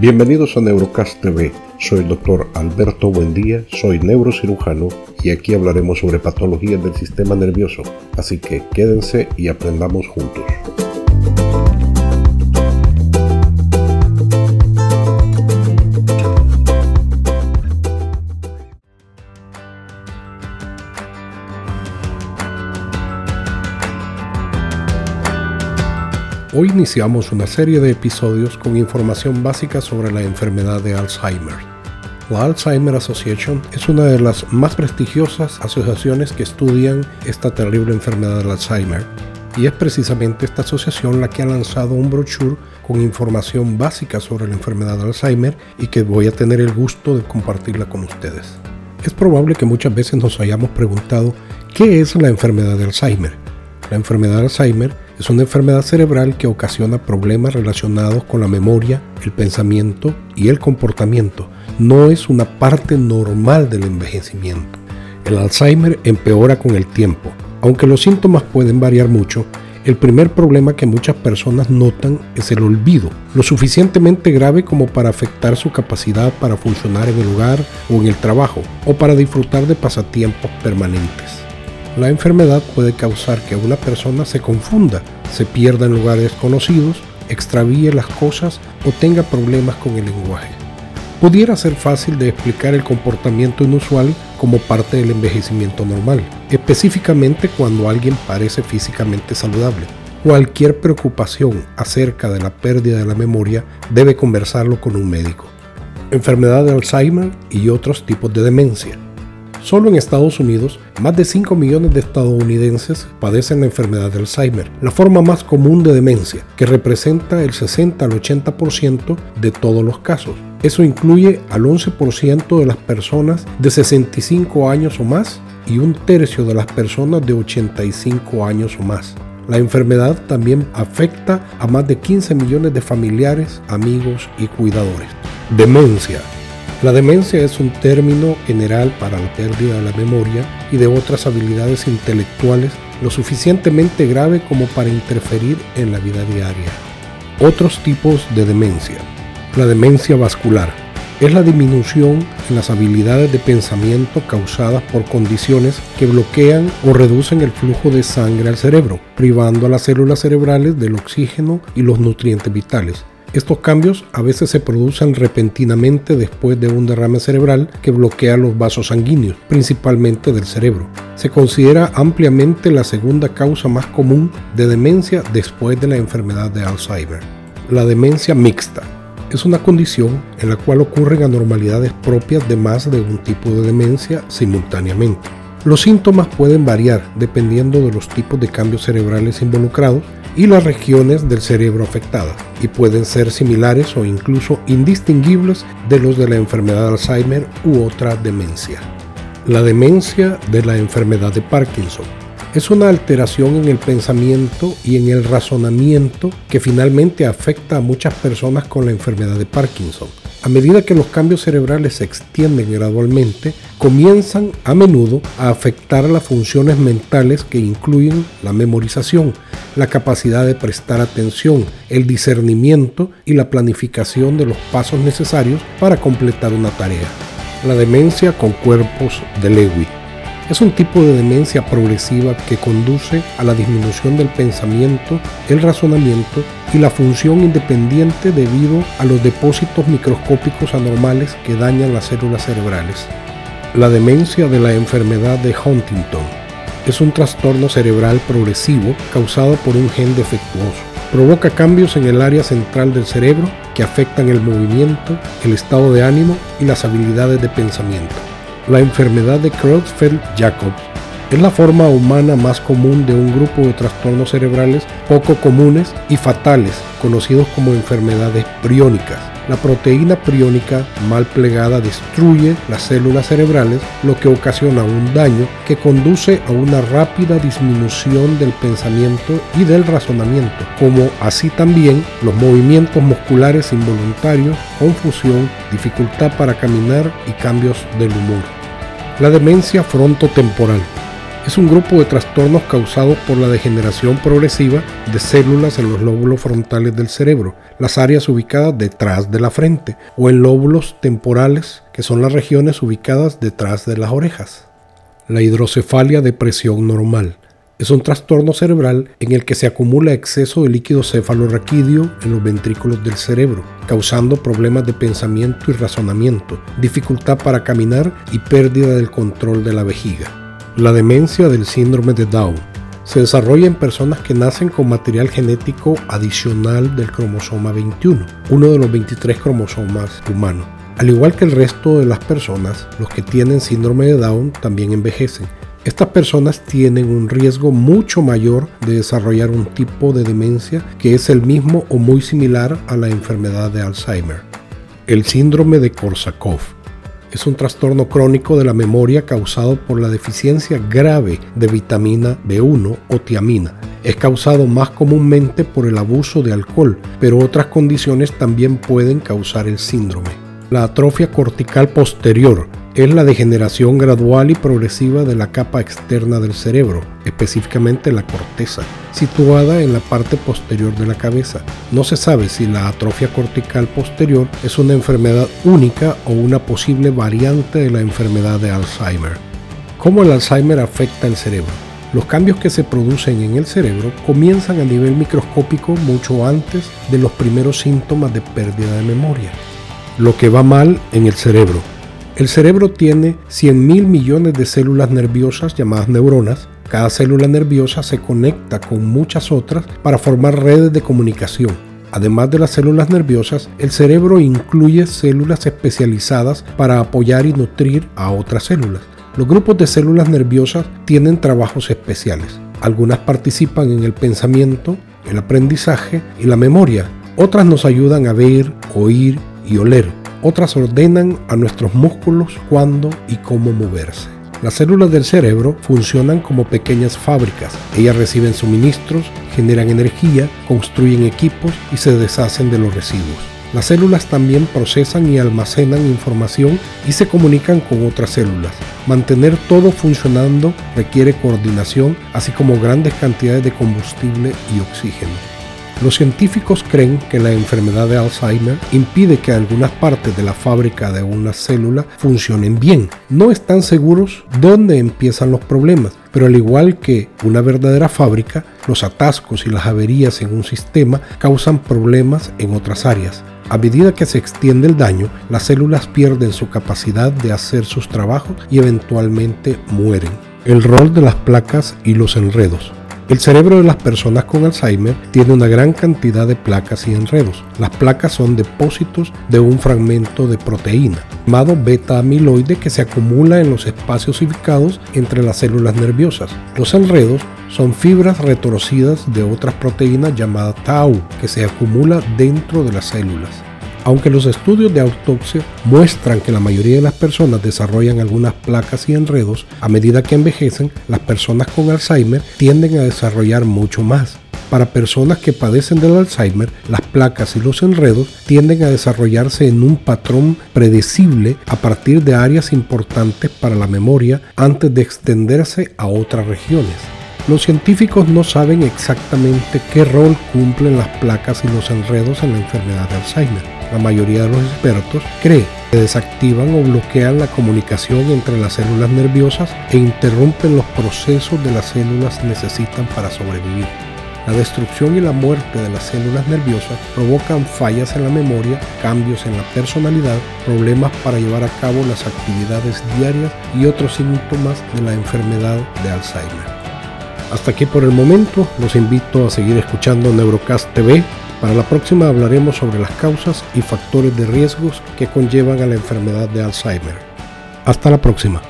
Bienvenidos a Neurocast TV. Soy el doctor Alberto Buendía, soy neurocirujano y aquí hablaremos sobre patologías del sistema nervioso. Así que quédense y aprendamos juntos. Hoy iniciamos una serie de episodios con información básica sobre la enfermedad de Alzheimer. La Alzheimer Association es una de las más prestigiosas asociaciones que estudian esta terrible enfermedad del Alzheimer y es precisamente esta asociación la que ha lanzado un brochure con información básica sobre la enfermedad de Alzheimer y que voy a tener el gusto de compartirla con ustedes. Es probable que muchas veces nos hayamos preguntado qué es la enfermedad de Alzheimer. La enfermedad de Alzheimer es una enfermedad cerebral que ocasiona problemas relacionados con la memoria, el pensamiento y el comportamiento. No es una parte normal del envejecimiento. El Alzheimer empeora con el tiempo. Aunque los síntomas pueden variar mucho, el primer problema que muchas personas notan es el olvido, lo suficientemente grave como para afectar su capacidad para funcionar en el hogar o en el trabajo, o para disfrutar de pasatiempos permanentes. La enfermedad puede causar que una persona se confunda, se pierda en lugares desconocidos, extravíe las cosas o tenga problemas con el lenguaje. Pudiera ser fácil de explicar el comportamiento inusual como parte del envejecimiento normal, específicamente cuando alguien parece físicamente saludable. Cualquier preocupación acerca de la pérdida de la memoria debe conversarlo con un médico. Enfermedad de Alzheimer y otros tipos de demencia. Solo en Estados Unidos, más de 5 millones de estadounidenses padecen la enfermedad de Alzheimer, la forma más común de demencia, que representa el 60 al 80% de todos los casos. Eso incluye al 11% de las personas de 65 años o más y un tercio de las personas de 85 años o más. La enfermedad también afecta a más de 15 millones de familiares, amigos y cuidadores. Demencia la demencia es un término general para la pérdida de la memoria y de otras habilidades intelectuales lo suficientemente grave como para interferir en la vida diaria. Otros tipos de demencia. La demencia vascular es la disminución en las habilidades de pensamiento causadas por condiciones que bloquean o reducen el flujo de sangre al cerebro, privando a las células cerebrales del oxígeno y los nutrientes vitales, estos cambios a veces se producen repentinamente después de un derrame cerebral que bloquea los vasos sanguíneos, principalmente del cerebro. Se considera ampliamente la segunda causa más común de demencia después de la enfermedad de Alzheimer. La demencia mixta es una condición en la cual ocurren anormalidades propias de más de un tipo de demencia simultáneamente. Los síntomas pueden variar dependiendo de los tipos de cambios cerebrales involucrados y las regiones del cerebro afectadas, y pueden ser similares o incluso indistinguibles de los de la enfermedad de Alzheimer u otra demencia. La demencia de la enfermedad de Parkinson es una alteración en el pensamiento y en el razonamiento que finalmente afecta a muchas personas con la enfermedad de Parkinson. A medida que los cambios cerebrales se extienden gradualmente, comienzan a menudo a afectar las funciones mentales que incluyen la memorización, la capacidad de prestar atención, el discernimiento y la planificación de los pasos necesarios para completar una tarea. La demencia con cuerpos de Lewy es un tipo de demencia progresiva que conduce a la disminución del pensamiento, el razonamiento y la función independiente debido a los depósitos microscópicos anormales que dañan las células cerebrales. La demencia de la enfermedad de Huntington es un trastorno cerebral progresivo causado por un gen defectuoso. Provoca cambios en el área central del cerebro que afectan el movimiento, el estado de ánimo y las habilidades de pensamiento. La enfermedad de Creutzfeldt-Jakob es la forma humana más común de un grupo de trastornos cerebrales poco comunes y fatales, conocidos como enfermedades priónicas. La proteína priónica mal plegada destruye las células cerebrales, lo que ocasiona un daño que conduce a una rápida disminución del pensamiento y del razonamiento, como así también los movimientos musculares involuntarios, confusión, dificultad para caminar y cambios del humor. La demencia frontotemporal es un grupo de trastornos causados por la degeneración progresiva de células en los lóbulos frontales del cerebro, las áreas ubicadas detrás de la frente, o en lóbulos temporales, que son las regiones ubicadas detrás de las orejas. La hidrocefalia de presión normal es un trastorno cerebral en el que se acumula exceso de líquido cefalorraquídeo en los ventrículos del cerebro, causando problemas de pensamiento y razonamiento, dificultad para caminar y pérdida del control de la vejiga. La demencia del síndrome de Down se desarrolla en personas que nacen con material genético adicional del cromosoma 21, uno de los 23 cromosomas humanos. Al igual que el resto de las personas, los que tienen síndrome de Down también envejecen estas personas tienen un riesgo mucho mayor de desarrollar un tipo de demencia que es el mismo o muy similar a la enfermedad de Alzheimer. El síndrome de Korsakoff es un trastorno crónico de la memoria causado por la deficiencia grave de vitamina B1 o tiamina. Es causado más comúnmente por el abuso de alcohol, pero otras condiciones también pueden causar el síndrome. La atrofia cortical posterior es la degeneración gradual y progresiva de la capa externa del cerebro, específicamente la corteza, situada en la parte posterior de la cabeza. No se sabe si la atrofia cortical posterior es una enfermedad única o una posible variante de la enfermedad de Alzheimer. ¿Cómo el Alzheimer afecta el cerebro? Los cambios que se producen en el cerebro comienzan a nivel microscópico mucho antes de los primeros síntomas de pérdida de memoria. Lo que va mal en el cerebro el cerebro tiene 100 mil millones de células nerviosas llamadas neuronas. Cada célula nerviosa se conecta con muchas otras para formar redes de comunicación. Además de las células nerviosas, el cerebro incluye células especializadas para apoyar y nutrir a otras células. Los grupos de células nerviosas tienen trabajos especiales. Algunas participan en el pensamiento, el aprendizaje y la memoria. Otras nos ayudan a ver, oír y oler. Otras ordenan a nuestros músculos cuándo y cómo moverse. Las células del cerebro funcionan como pequeñas fábricas. Ellas reciben suministros, generan energía, construyen equipos y se deshacen de los residuos. Las células también procesan y almacenan información y se comunican con otras células. Mantener todo funcionando requiere coordinación, así como grandes cantidades de combustible y oxígeno. Los científicos creen que la enfermedad de Alzheimer impide que algunas partes de la fábrica de una célula funcionen bien. No están seguros dónde empiezan los problemas, pero al igual que una verdadera fábrica, los atascos y las averías en un sistema causan problemas en otras áreas. A medida que se extiende el daño, las células pierden su capacidad de hacer sus trabajos y eventualmente mueren. El rol de las placas y los enredos. El cerebro de las personas con Alzheimer tiene una gran cantidad de placas y enredos. Las placas son depósitos de un fragmento de proteína, llamado beta-amiloide, que se acumula en los espacios ubicados entre las células nerviosas. Los enredos son fibras retorcidas de otras proteínas llamadas tau, que se acumula dentro de las células. Aunque los estudios de autopsia muestran que la mayoría de las personas desarrollan algunas placas y enredos, a medida que envejecen, las personas con Alzheimer tienden a desarrollar mucho más. Para personas que padecen del Alzheimer, las placas y los enredos tienden a desarrollarse en un patrón predecible a partir de áreas importantes para la memoria antes de extenderse a otras regiones. Los científicos no saben exactamente qué rol cumplen las placas y los enredos en la enfermedad de Alzheimer la mayoría de los expertos cree que desactivan o bloquean la comunicación entre las células nerviosas e interrumpen los procesos de las células necesitan para sobrevivir. La destrucción y la muerte de las células nerviosas provocan fallas en la memoria, cambios en la personalidad, problemas para llevar a cabo las actividades diarias y otros síntomas de la enfermedad de Alzheimer. Hasta aquí por el momento, los invito a seguir escuchando Neurocast TV para la próxima hablaremos sobre las causas y factores de riesgos que conllevan a la enfermedad de Alzheimer. Hasta la próxima.